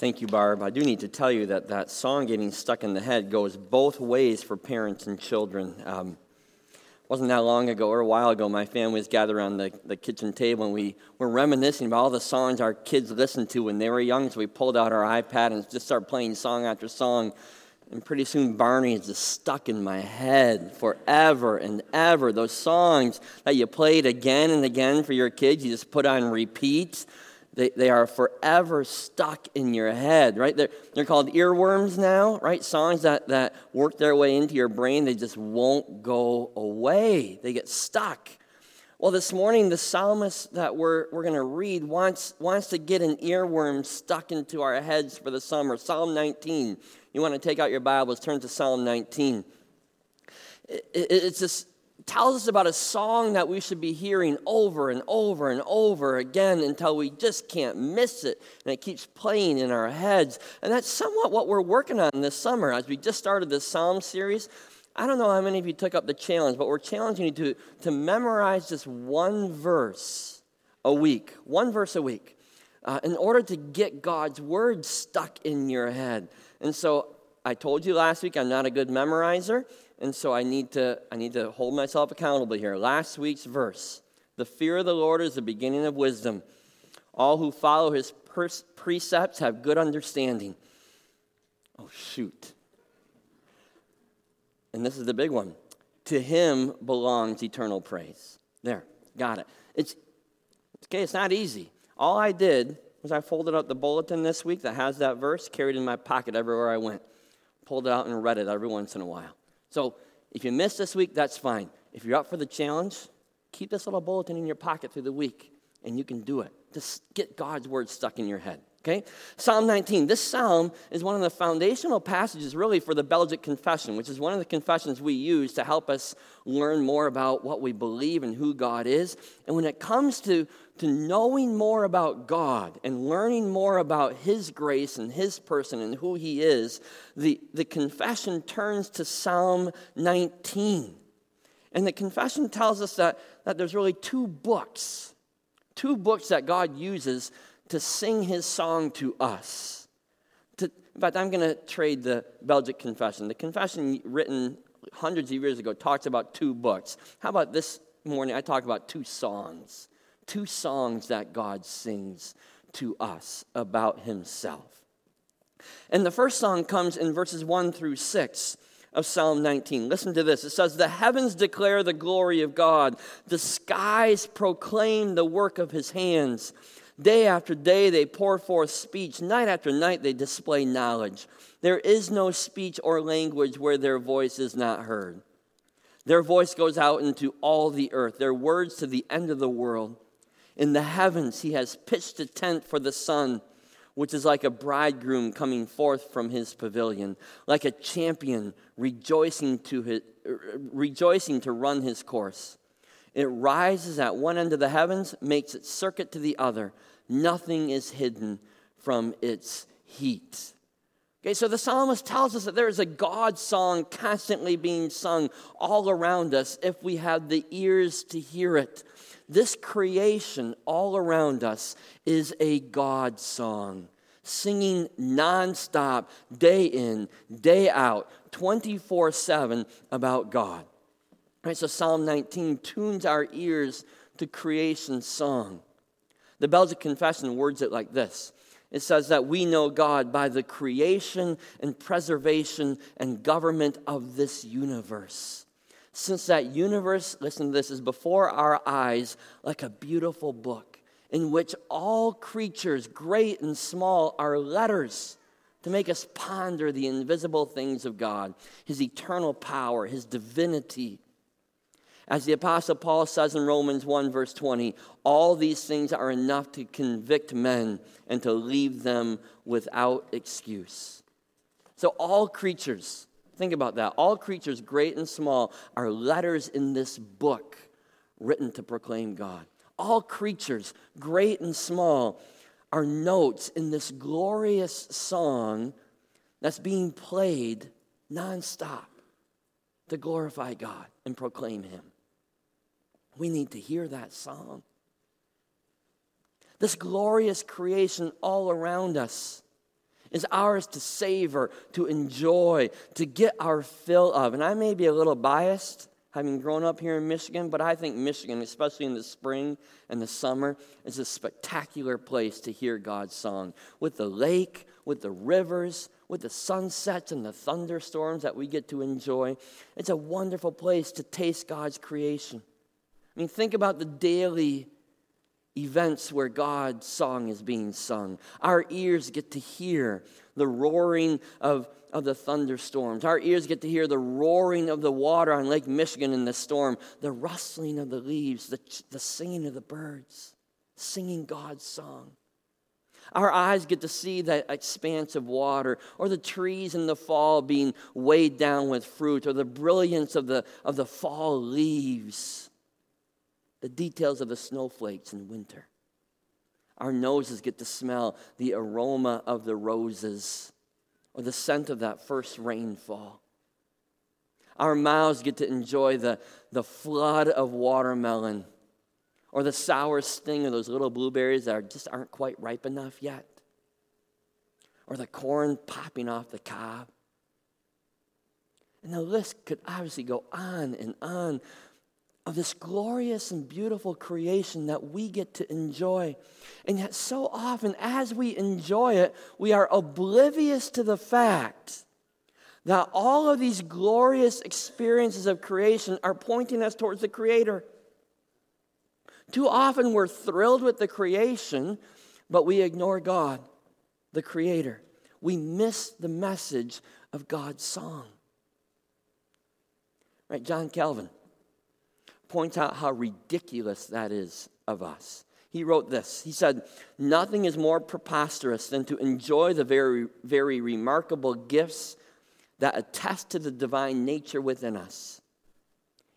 Thank you, Barb. I do need to tell you that that song getting stuck in the head goes both ways for parents and children. Um, wasn't that long ago or a while ago, my family was gathered around the, the kitchen table and we were reminiscing about all the songs our kids listened to when they were young. So we pulled out our iPad and just started playing song after song. And pretty soon Barney is just stuck in my head forever and ever. Those songs that you played again and again for your kids, you just put on repeat. They, they are forever stuck in your head, right? They're, they're called earworms now, right? Songs that, that work their way into your brain, they just won't go away. They get stuck. Well, this morning, the psalmist that we're, we're going to read wants, wants to get an earworm stuck into our heads for the summer. Psalm 19. You want to take out your Bibles, turn to Psalm 19. It, it, it's this tells us about a song that we should be hearing over and over and over again until we just can't miss it. And it keeps playing in our heads. And that's somewhat what we're working on this summer as we just started this Psalm series. I don't know how many of you took up the challenge, but we're challenging you to, to memorize just one verse a week, one verse a week, uh, in order to get God's word stuck in your head. And so I told you last week I'm not a good memorizer. And so I need to, I need to hold myself accountable here. Last week's verse The fear of the Lord is the beginning of wisdom. All who follow his precepts have good understanding. Oh, shoot. And this is the big one. To him belongs eternal praise. There, got it. It's okay, it's not easy. All I did was I folded up the bulletin this week that has that verse, carried in my pocket everywhere I went, pulled it out and read it every once in a while. So if you missed this week, that's fine. If you're up for the challenge, keep this little bulletin in your pocket through the week, and you can do it. Just get God's word stuck in your head. Okay? Psalm 19. This psalm is one of the foundational passages, really, for the Belgic Confession, which is one of the confessions we use to help us learn more about what we believe and who God is. And when it comes to, to knowing more about God and learning more about His grace and His person and who He is, the, the confession turns to Psalm 19. And the confession tells us that, that there's really two books, two books that God uses to sing his song to us. To, in fact, I'm going to trade the Belgic Confession. The confession written hundreds of years ago talks about two books. How about this morning? I talk about two songs. Two songs that God sings to us about himself. And the first song comes in verses 1 through 6 of Psalm 19. Listen to this. It says, The heavens declare the glory of God, the skies proclaim the work of his hands. Day after day, they pour forth speech. Night after night, they display knowledge. There is no speech or language where their voice is not heard. Their voice goes out into all the earth, their words to the end of the world. In the heavens, he has pitched a tent for the sun, which is like a bridegroom coming forth from his pavilion, like a champion rejoicing to, his, rejoicing to run his course. It rises at one end of the heavens, makes its circuit to the other. Nothing is hidden from its heat. Okay, so the psalmist tells us that there is a God song constantly being sung all around us if we have the ears to hear it. This creation all around us is a God song, singing nonstop, day in, day out, 24 7 about God. Right, so Psalm 19 tunes our ears to creation's song. The Belgic Confession words it like this it says that we know God by the creation and preservation and government of this universe. Since that universe, listen to this, is before our eyes like a beautiful book in which all creatures, great and small, are letters to make us ponder the invisible things of God, His eternal power, His divinity, as the Apostle Paul says in Romans 1, verse 20, all these things are enough to convict men and to leave them without excuse. So, all creatures, think about that, all creatures, great and small, are letters in this book written to proclaim God. All creatures, great and small, are notes in this glorious song that's being played nonstop to glorify God and proclaim Him. We need to hear that song. This glorious creation all around us is ours to savor, to enjoy, to get our fill of. And I may be a little biased, having grown up here in Michigan, but I think Michigan, especially in the spring and the summer, is a spectacular place to hear God's song. With the lake, with the rivers, with the sunsets and the thunderstorms that we get to enjoy, it's a wonderful place to taste God's creation. Mean, think about the daily events where God's song is being sung. Our ears get to hear the roaring of, of the thunderstorms. Our ears get to hear the roaring of the water on Lake Michigan in the storm, the rustling of the leaves, the, the singing of the birds, singing God's song. Our eyes get to see that expanse of water, or the trees in the fall being weighed down with fruit, or the brilliance of the, of the fall leaves the details of the snowflakes in winter. Our noses get to smell the aroma of the roses or the scent of that first rainfall. Our mouths get to enjoy the, the flood of watermelon or the sour sting of those little blueberries that are, just aren't quite ripe enough yet, or the corn popping off the cob. And the list could obviously go on and on of this glorious and beautiful creation that we get to enjoy. And yet, so often, as we enjoy it, we are oblivious to the fact that all of these glorious experiences of creation are pointing us towards the Creator. Too often, we're thrilled with the creation, but we ignore God, the Creator. We miss the message of God's song. Right, John Calvin points out how ridiculous that is of us. He wrote this. He said, Nothing is more preposterous than to enjoy the very, very remarkable gifts that attest to the divine nature within us,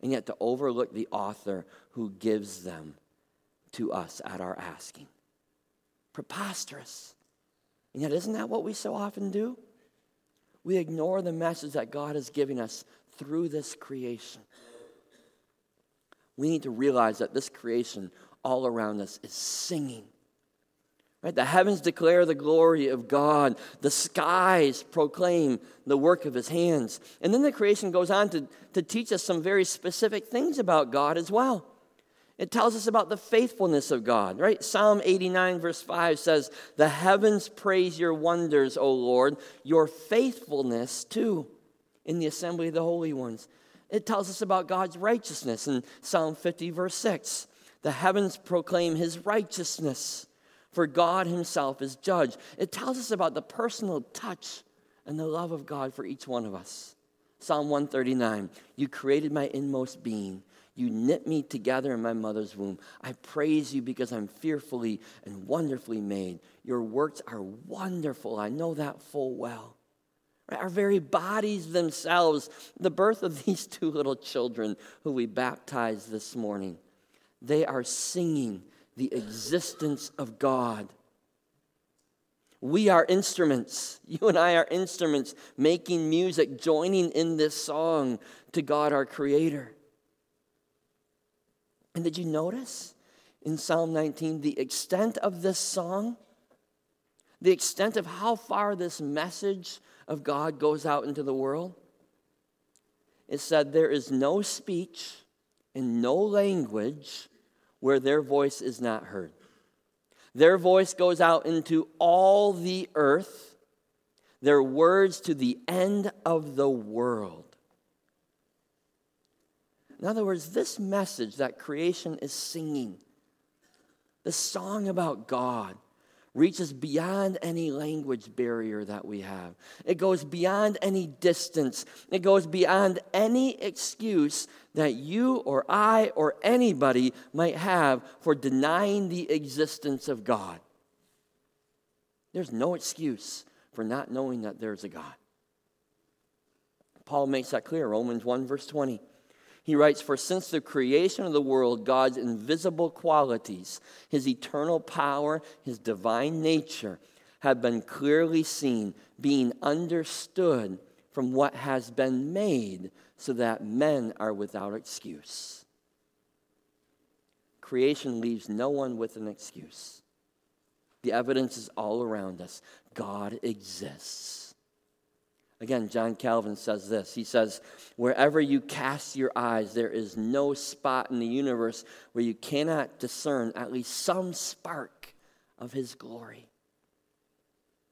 and yet to overlook the author who gives them to us at our asking. Preposterous. And yet, isn't that what we so often do? We ignore the message that God is giving us through this creation we need to realize that this creation all around us is singing. Right? The heavens declare the glory of God. The skies proclaim the work of his hands. And then the creation goes on to, to teach us some very specific things about God as well. It tells us about the faithfulness of God, right? Psalm 89, verse 5 says, The heavens praise your wonders, O Lord, your faithfulness too, in the assembly of the holy ones. It tells us about God's righteousness in Psalm 50, verse 6. The heavens proclaim his righteousness, for God himself is judge. It tells us about the personal touch and the love of God for each one of us. Psalm 139 You created my inmost being. You knit me together in my mother's womb. I praise you because I'm fearfully and wonderfully made. Your works are wonderful. I know that full well. Our very bodies themselves, the birth of these two little children who we baptized this morning, they are singing the existence of God. We are instruments. You and I are instruments making music, joining in this song to God our Creator. And did you notice in Psalm 19 the extent of this song? The extent of how far this message of God goes out into the world? It said, There is no speech and no language where their voice is not heard. Their voice goes out into all the earth, their words to the end of the world. In other words, this message that creation is singing, the song about God, reaches beyond any language barrier that we have. It goes beyond any distance. It goes beyond any excuse that you or I or anybody might have for denying the existence of God. There's no excuse for not knowing that there's a God. Paul makes that clear, Romans 1, verse 20. He writes, For since the creation of the world, God's invisible qualities, his eternal power, his divine nature, have been clearly seen, being understood from what has been made, so that men are without excuse. Creation leaves no one with an excuse. The evidence is all around us. God exists. Again, John Calvin says this. He says, Wherever you cast your eyes, there is no spot in the universe where you cannot discern at least some spark of his glory.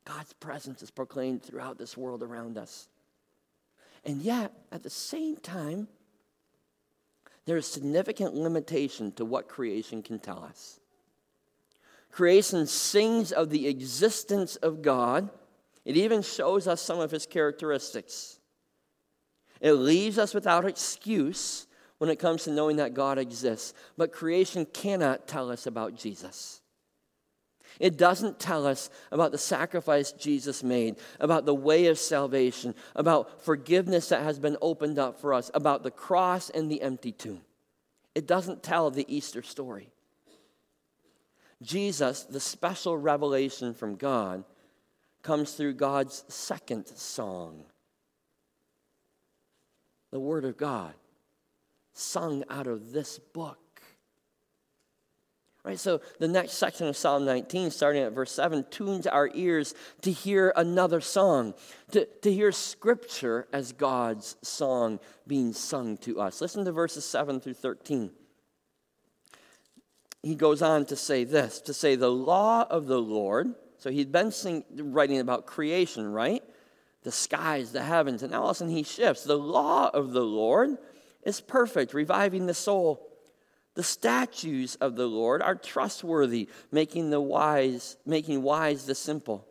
God's presence is proclaimed throughout this world around us. And yet, at the same time, there is significant limitation to what creation can tell us. Creation sings of the existence of God, it even shows us some of his characteristics. It leaves us without excuse when it comes to knowing that God exists, but creation cannot tell us about Jesus. It doesn't tell us about the sacrifice Jesus made, about the way of salvation, about forgiveness that has been opened up for us, about the cross and the empty tomb. It doesn't tell the Easter story. Jesus, the special revelation from God, comes through God's second song the Word of God, sung out of this book. Right, so the next section of Psalm 19, starting at verse 7, tunes our ears to hear another song, to, to hear scripture as God's song being sung to us. Listen to verses 7 through 13. He goes on to say this to say, the law of the Lord. So he'd been sing, writing about creation, right? The skies, the heavens, and now all of a sudden he shifts. The law of the Lord is perfect, reviving the soul. The statutes of the Lord are trustworthy, making the wise, making wise the simple.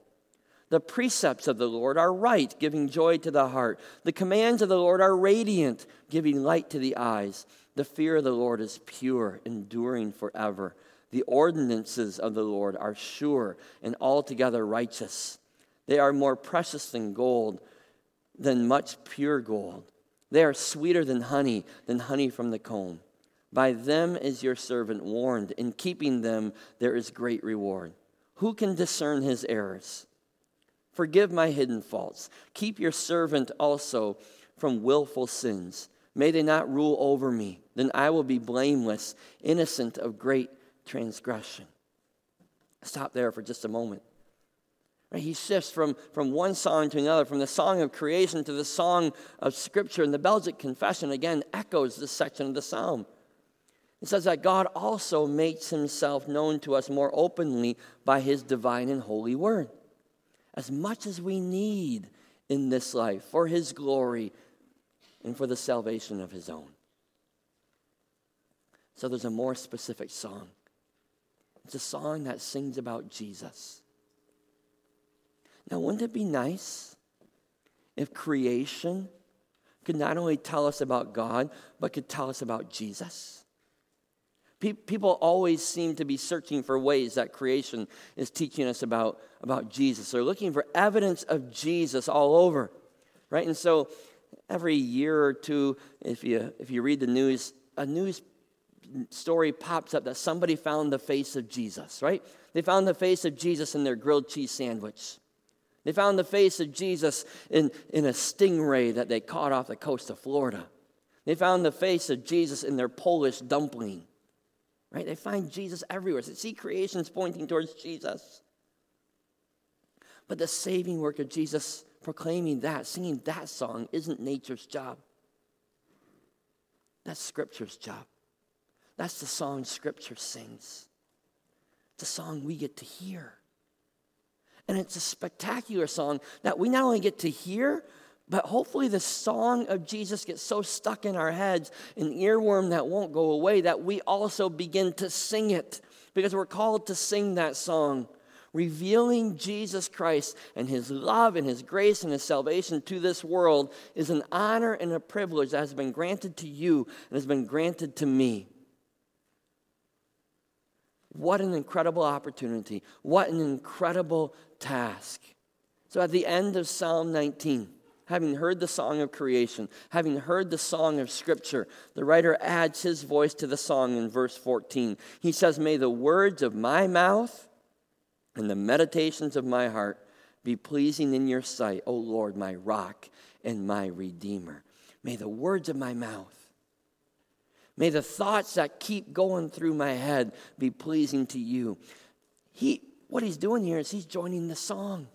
The precepts of the Lord are right, giving joy to the heart. The commands of the Lord are radiant, giving light to the eyes. The fear of the Lord is pure, enduring forever. The ordinances of the Lord are sure and altogether righteous. They are more precious than gold, than much pure gold. They are sweeter than honey, than honey from the comb. By them is your servant warned. In keeping them, there is great reward. Who can discern his errors? Forgive my hidden faults. Keep your servant also from willful sins. May they not rule over me. Then I will be blameless, innocent of great transgression. Stop there for just a moment. He shifts from, from one song to another, from the song of creation to the song of Scripture. And the Belgic Confession again echoes this section of the psalm. It says that God also makes himself known to us more openly by his divine and holy word. As much as we need in this life for his glory and for the salvation of his own. So there's a more specific song. It's a song that sings about Jesus. Now, wouldn't it be nice if creation could not only tell us about God, but could tell us about Jesus? people always seem to be searching for ways that creation is teaching us about, about Jesus. They're looking for evidence of Jesus all over, right? And so every year or two, if you, if you read the news, a news story pops up that somebody found the face of Jesus, right? They found the face of Jesus in their grilled cheese sandwich. They found the face of Jesus in, in a stingray that they caught off the coast of Florida. They found the face of Jesus in their Polish dumpling. Right? They find Jesus everywhere. So see creation's pointing towards Jesus. But the saving work of Jesus, proclaiming that, singing that song, isn't nature's job. That's Scripture's job. That's the song Scripture sings. It's a song we get to hear. And it's a spectacular song that we not only get to hear, but hopefully, the song of Jesus gets so stuck in our heads, an earworm that won't go away, that we also begin to sing it because we're called to sing that song, revealing Jesus Christ and his love and his grace and his salvation to this world is an honor and a privilege that has been granted to you and has been granted to me. What an incredible opportunity. What an incredible task. So, at the end of Psalm 19, having heard the song of creation, having heard the song of Scripture, the writer adds his voice to the song in verse 14. He says, May the words of my mouth and the meditations of my heart be pleasing in your sight, O Lord, my rock and my redeemer. May the words of my mouth, may the thoughts that keep going through my head be pleasing to you. He, what he's doing here is he's joining the song.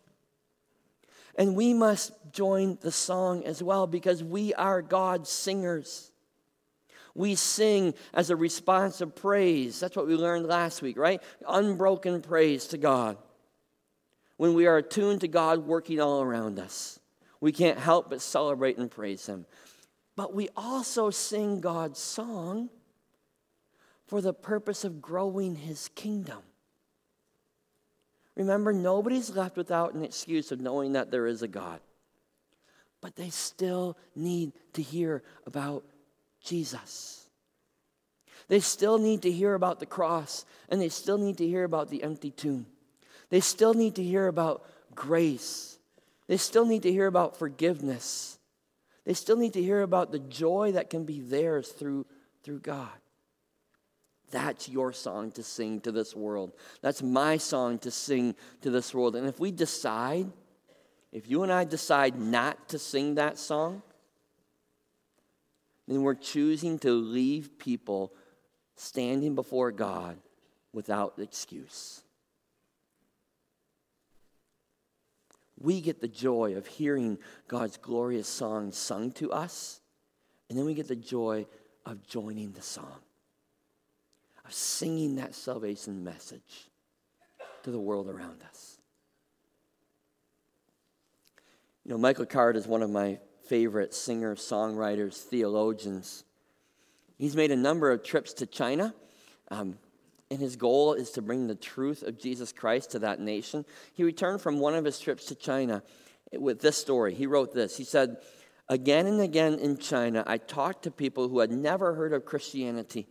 And we must join the song as well because we are God's singers. We sing as a response of praise. That's what we learned last week, right? Unbroken praise to God. When we are attuned to God working all around us, we can't help but celebrate and praise Him. But we also sing God's song for the purpose of growing His kingdom. Remember, nobody's left without an excuse of knowing that there is a God. But they still need to hear about Jesus. They still need to hear about the cross, and they still need to hear about the empty tomb. They still need to hear about grace. They still need to hear about forgiveness. They still need to hear about the joy that can be theirs through, through God. That's your song to sing to this world. That's my song to sing to this world. And if we decide, if you and I decide not to sing that song, then we're choosing to leave people standing before God without excuse. We get the joy of hearing God's glorious song sung to us, and then we get the joy of joining the song, of singing that salvation message to the world around us. You know, Michael Card is one of my favorite singers, songwriters, theologians. He's made a number of trips to China, um, and his goal is to bring the truth of Jesus Christ to that nation. He returned from one of his trips to China with this story. He wrote this He said, Again and again in China, I talked to people who had never heard of Christianity,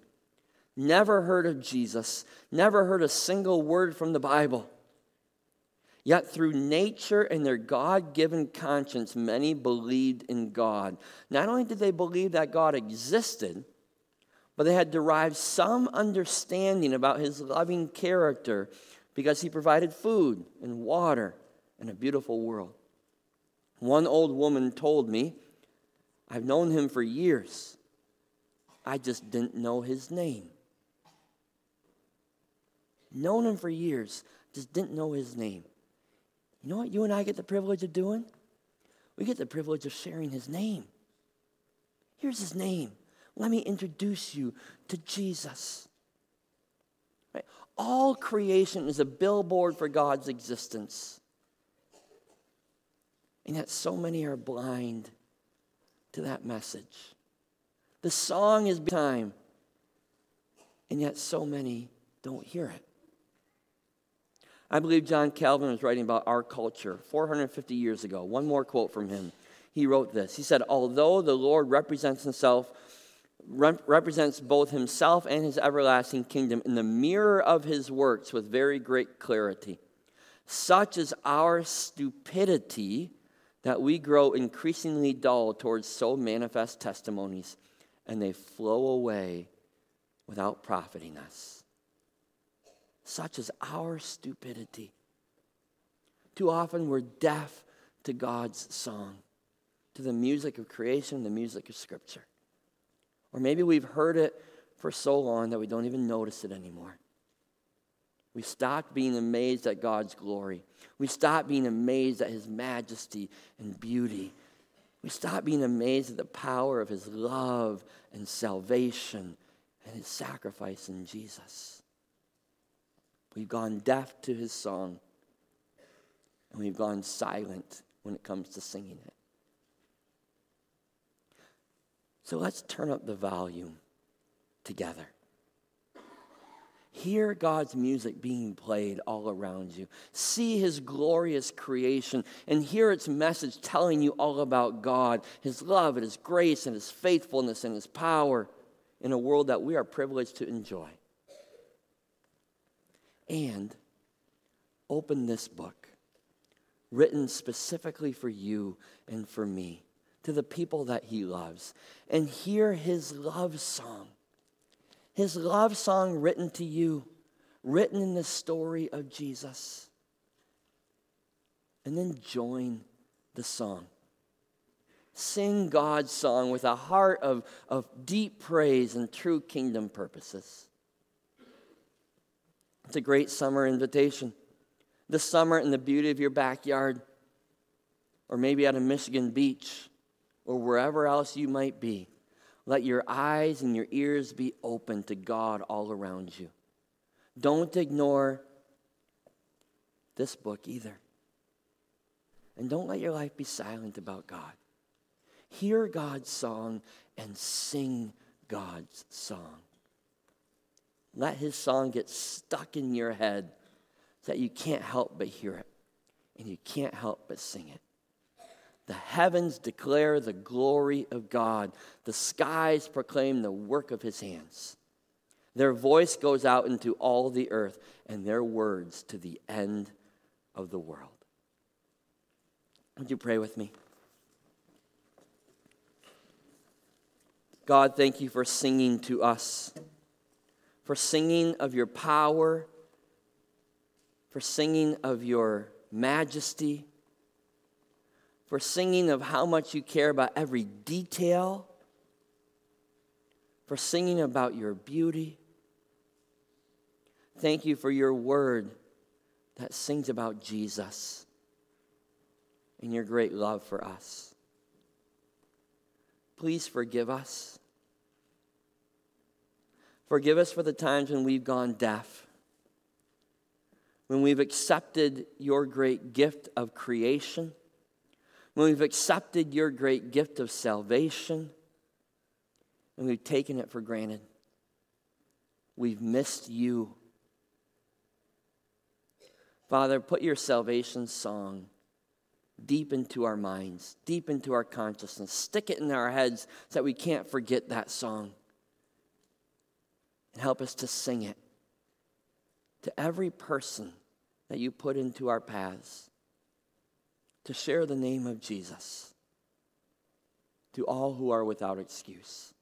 never heard of Jesus, never heard a single word from the Bible. Yet through nature and their God given conscience, many believed in God. Not only did they believe that God existed, but they had derived some understanding about his loving character because he provided food and water and a beautiful world. One old woman told me, I've known him for years. I just didn't know his name. Known him for years, just didn't know his name. You know what you and I get the privilege of doing? We get the privilege of sharing his name. Here's his name. Let me introduce you to Jesus. Right? All creation is a billboard for God's existence. And yet, so many are blind to that message. The song is time, and yet, so many don't hear it. I believe John Calvin was writing about our culture 450 years ago. One more quote from him. He wrote this. He said, Although the Lord represents himself, represents both himself and his everlasting kingdom in the mirror of his works with very great clarity, such is our stupidity that we grow increasingly dull towards so manifest testimonies, and they flow away without profiting us. Such is our stupidity. Too often we're deaf to God's song, to the music of creation, the music of Scripture. Or maybe we've heard it for so long that we don't even notice it anymore. We stopped being amazed at God's glory. We stopped being amazed at His majesty and beauty. We stopped being amazed at the power of His love and salvation and His sacrifice in Jesus. We've gone deaf to his song, and we've gone silent when it comes to singing it. So let's turn up the volume together. Hear God's music being played all around you. See His glorious creation and hear its message telling you all about God, His love and His grace and His faithfulness and His power in a world that we are privileged to enjoy and open this book, written specifically for you and for me, to the people that he loves, and hear his love song. His love song written to you, written in the story of Jesus. And then join the song. Sing God's song with a heart of, of deep praise and true kingdom purposes. It's a great summer invitation. The summer in the beauty of your backyard. or maybe at a Michigan beach, or wherever else you might be, let your eyes and your ears be open to God all around you. Don't ignore this book either. And don't let your life be silent about God. Hear God's song and sing God's song. Let his song get stuck in your head so that you can't help but hear it and you can't help but sing it. The heavens declare the glory of God, the skies proclaim the work of his hands. Their voice goes out into all the earth, and their words to the end of the world. Would you pray with me? God, thank you for singing to us, for singing of your power, for singing of your majesty, for singing of how much you care about every detail, for singing about your beauty. Thank you for your word that sings about Jesus and your great love for us. Please forgive us. Forgive us for the times when we've gone deaf, when we've accepted your great gift of creation, when we've accepted your great gift of salvation, and we've taken it for granted. We've missed you. Father, put your salvation song deep into our minds, deep into our consciousness. Stick it in our heads so that we can't forget that song. And help us to sing it to every person that you put into our paths, to share the name of Jesus to all who are without excuse.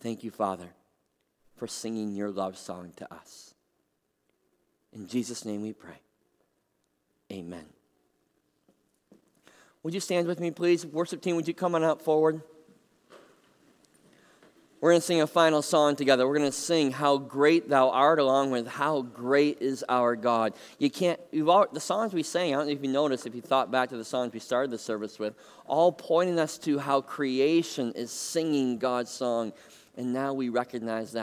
Thank you, Father, for singing your love song to us. In Jesus' name we pray. Amen. Would you stand with me, please? Worship team, would you come on up forward? We're going to sing a final song together. We're going to sing "How Great Thou Art" along with "How Great Is Our God." You can't. You've all, the songs we sang. I don't know if you noticed. If you thought back to the songs we started the service with, all pointing us to how creation is singing God's song, and now we recognize that.